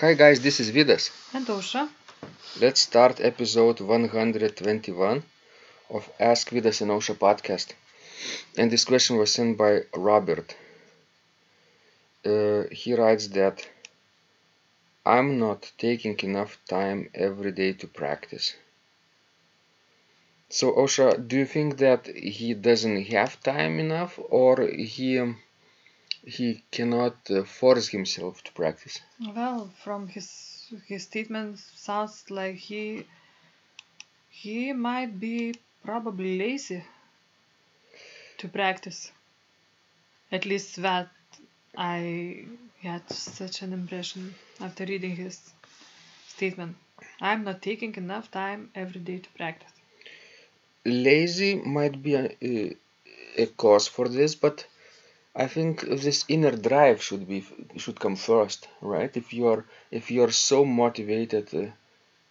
Hi guys, this is Vidas. And Ausra. Let's start episode 121 of Ask Vidas and Ausra podcast. And this question was sent by Robert. Uh, he writes that I'm not taking enough time every day to practice. So Ausra, do you think that he doesn't have time enough or he um, he cannot uh, force himself to practice? Well, from his his statement sounds like he he might be probably lazy to practice. At least that I had such an impression after reading his statement. I'm not taking enough time every day to practice. Lazy might be a, a, a cause for this, but I think this inner drive should be should come first, right? If you're if you're so motivated uh,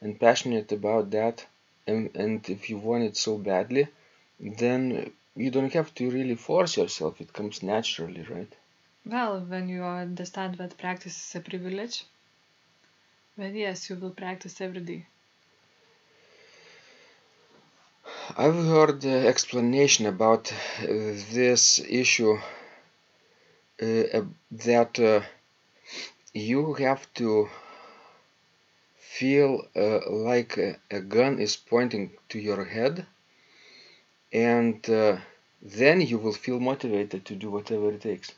and passionate about that, and and if you want it so badly, then you don't have to really force yourself. It comes naturally, right? Well, when you understand that practice is a privilege, then yes, you will practice every day. I've heard the explanation about uh, this issue uh, that uh, you have to feel uh, like a, a, gun is pointing to your head and uh, then you will feel motivated to do whatever it takes.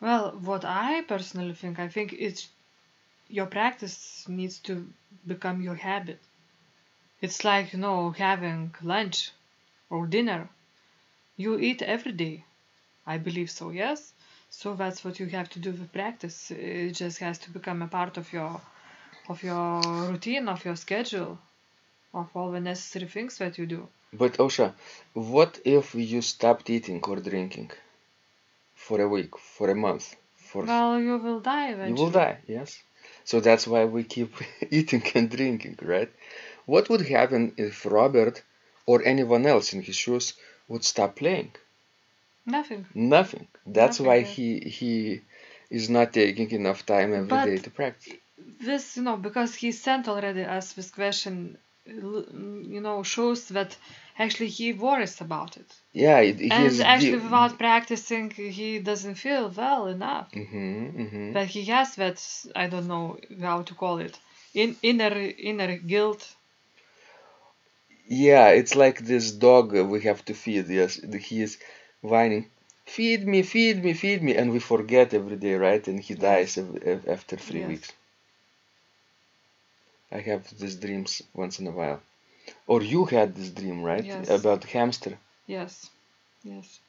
Well what i personally think i think it's your practice needs to become your habit. It's like you know having lunch or dinner. You eat every day. I believe so yes so that's what you have to do with practice. It just has to become a part of your of your routine of your schedule of all the necessary things that you do. But Ausra what if you stopped eating or drinking for a week for a month for well you will die eventually. you will die yes? So that's why we keep eating and drinking right? What would happen if robert or anyone else in his shoes would stop playing Nothing. Nothing. That's Nothing, why he he is not taking enough time every But- day to practice. This, you know, because he sent already us this question, you know, shows that actually he worries about it. Yeah, it, he and actually, without practicing, he doesn't feel well enough. hmm hmm But he has that, I don't know how to call it, in, inner inner guilt. Yeah, it's like this dog we have to feed. Yes, he is whining, "Feed me, feed me, feed me," and we forget every day, right? And he dies after three Yes. weeks. I have these dreams once in a while. Or you had this dream, right? Yes. About hamster. Yes, yes.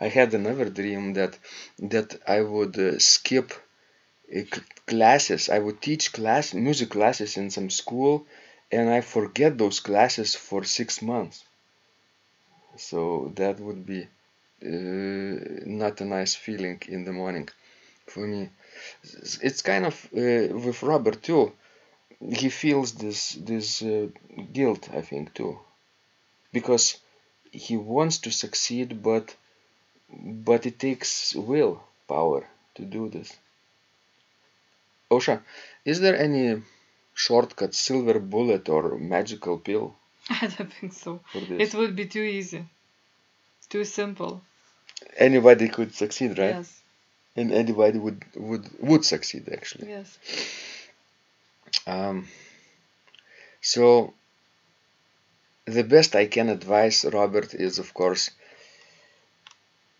I had another dream that that I would uh, skip uh, classes. I would teach class music classes in some school, and I forget those classes for six months. So that would be not a nice feeling in the morning for me. It's kind of uh, with Robert too. He feels this this uh, guilt, I think too, because he wants to succeed, but but it takes will power to do this. Ausra, is there any shortcut, silver bullet, or magical pill I don't think so. It would be too easy, too simple. Anybody could succeed, right? Yes, And anybody would would would succeed actually. yes. Um, so the best I can advise Robert is, of course,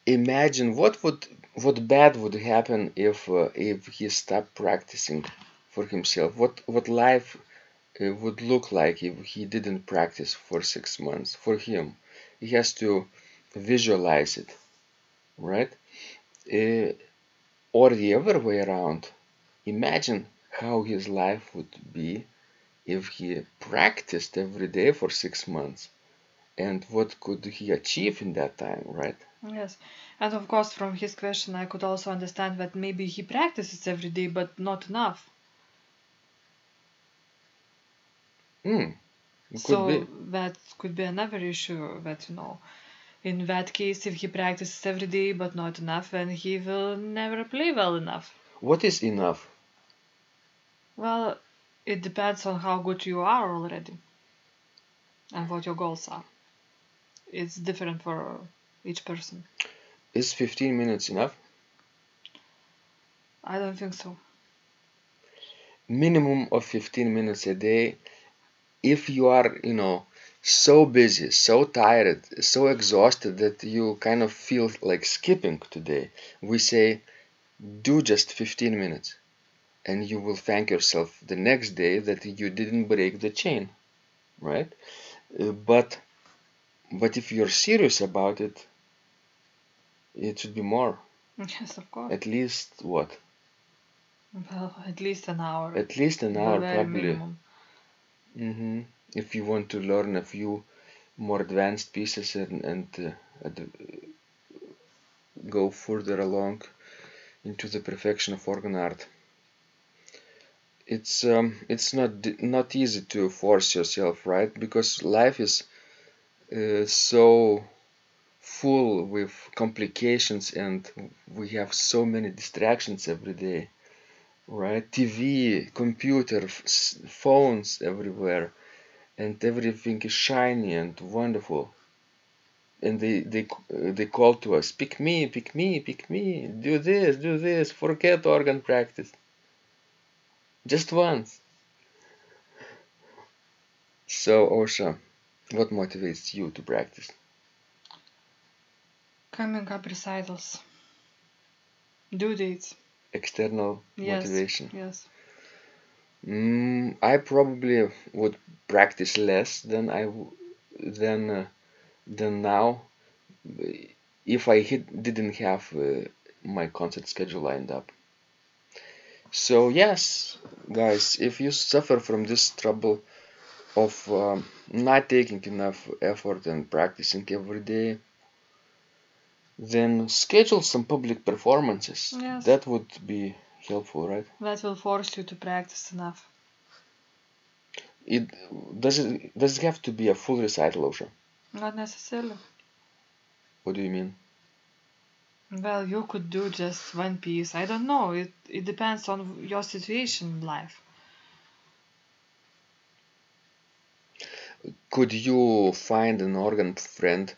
imagine what would what bad would happen if uh, if he stopped practicing for himself. What what life uh, would look like if he didn't practice for six months for him. He has to visualize it, right? Uh, or the other way around. Imagine how his life would be if he practiced every day for six months and what could he achieve in that time right Yes, and of course, from his question, I could also understand that maybe he practices every day, but not enough. hmm it so be that could be another issue. That you know, in that case, if he practices every day but not enough, then he will never play well enough. what is enough Well, it depends on how good you are already and what your goals are. It's different for each person. Is 15 minutes enough? I don't think so. Minimum of 15 minutes a day. If you are, you know, so busy, so tired, so exhausted that you kind of feel like skipping today, we say do just 15 minutes and you will thank yourself the next day that you didn't break the chain, right? Uh, but but if you're serious about it, it should be more. Yes, of course. At least what? Well, at least an hour. At least an hour, probably. minimum. If you want to learn a few more advanced pieces and, and uh, go further along into the perfection of organ art, it's um, it's not not easy to force yourself, right? Because life is uh, so full with complications and we have so many distractions every day right tv computer phones everywhere and everything is shiny and wonderful and they they they call to us pick me pick me pick me do this do this forget organ practice just once so Ausra what motivates you to practice Coming up recitals. Due dates. external Yes. motivation Yes. Mm, I probably would practice less than I w- than uh, than now if I hit, didn't have uh, my concert schedule lined up. So yes, guys, if you suffer from this trouble of um, not taking enough effort and practicing every day, then schedule some public performances. Yes. That would be helpful, right? That will force you to practice enough. It does it does it have to be a full recital, Ausra? Not necessarily. What do you mean? Well, you could do just one piece. I don't know. It it depends on your situation in life. Could you find an organ friend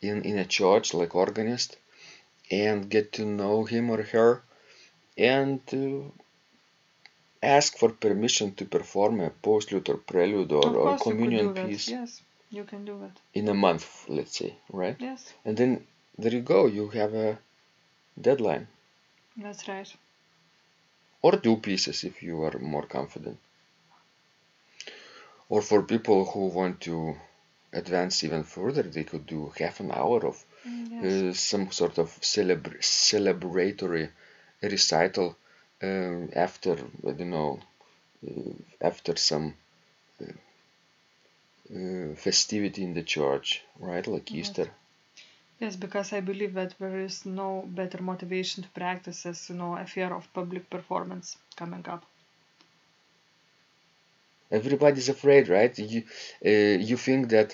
in, in a church, like organist, and get to know him or her and ask for permission to perform a postlude or prelude or, or communion piece Yes, you can do that. in a month, let's say, right? Yes, And then there you go, you have a deadline. that's right. Or two pieces if you are more confident. Or for people who want to advance even further, they could do half an hour of Mm, Yes. uh, some sort of celebr- celebratory recital um, after I don't know uh, after some uh, uh, festivity in the church, right? Like Yes. Easter. Yes, because I believe that there is no better motivation to practice as you know a fear of public performance coming up. Everybody's afraid, right? You uh, you think that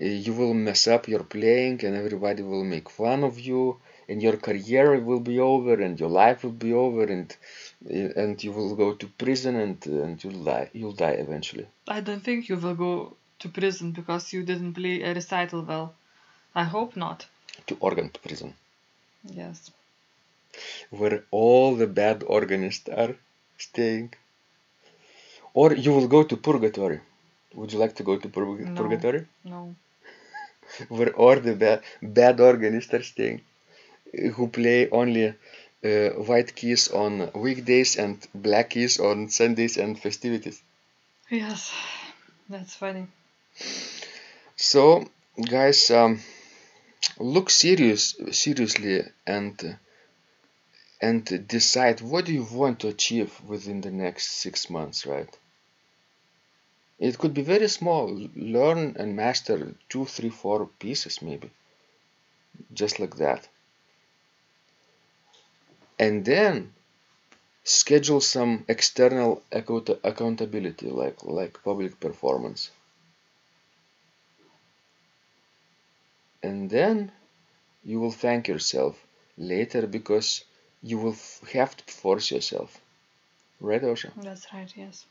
uh, you will mess up your playing and everybody will make fun of you and your career will be over and your life will be over and and you will go to prison and and you'll die you'll die eventually. I don't think you will go to prison because you didn't play a recital well. I hope not. To organ prison. Yes. where all the bad organists are staying. Or you will go to purgatory. Would you like to go to purg- No. purgatory? No. Where all the bad, bad organists are staying, who play only uh, white keys on weekdays and black keys on Sundays and festivities. Yes. That's funny. So, guys, um, look serious, seriously, and and decide what do you want to achieve within the next six months, right? It could be very small. Learn and master two, three, four pieces, maybe, just like that. And then schedule some external account- accountability, like like public performance. And then you will thank yourself later because you will have to force yourself. Right, Ausra? That's right, yes.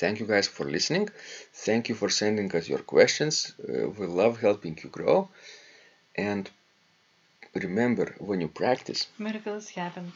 Thank you guys for listening. Thank you for sending us your questions. Uh, we love helping you grow. And remember, when you practice, Miracles happen.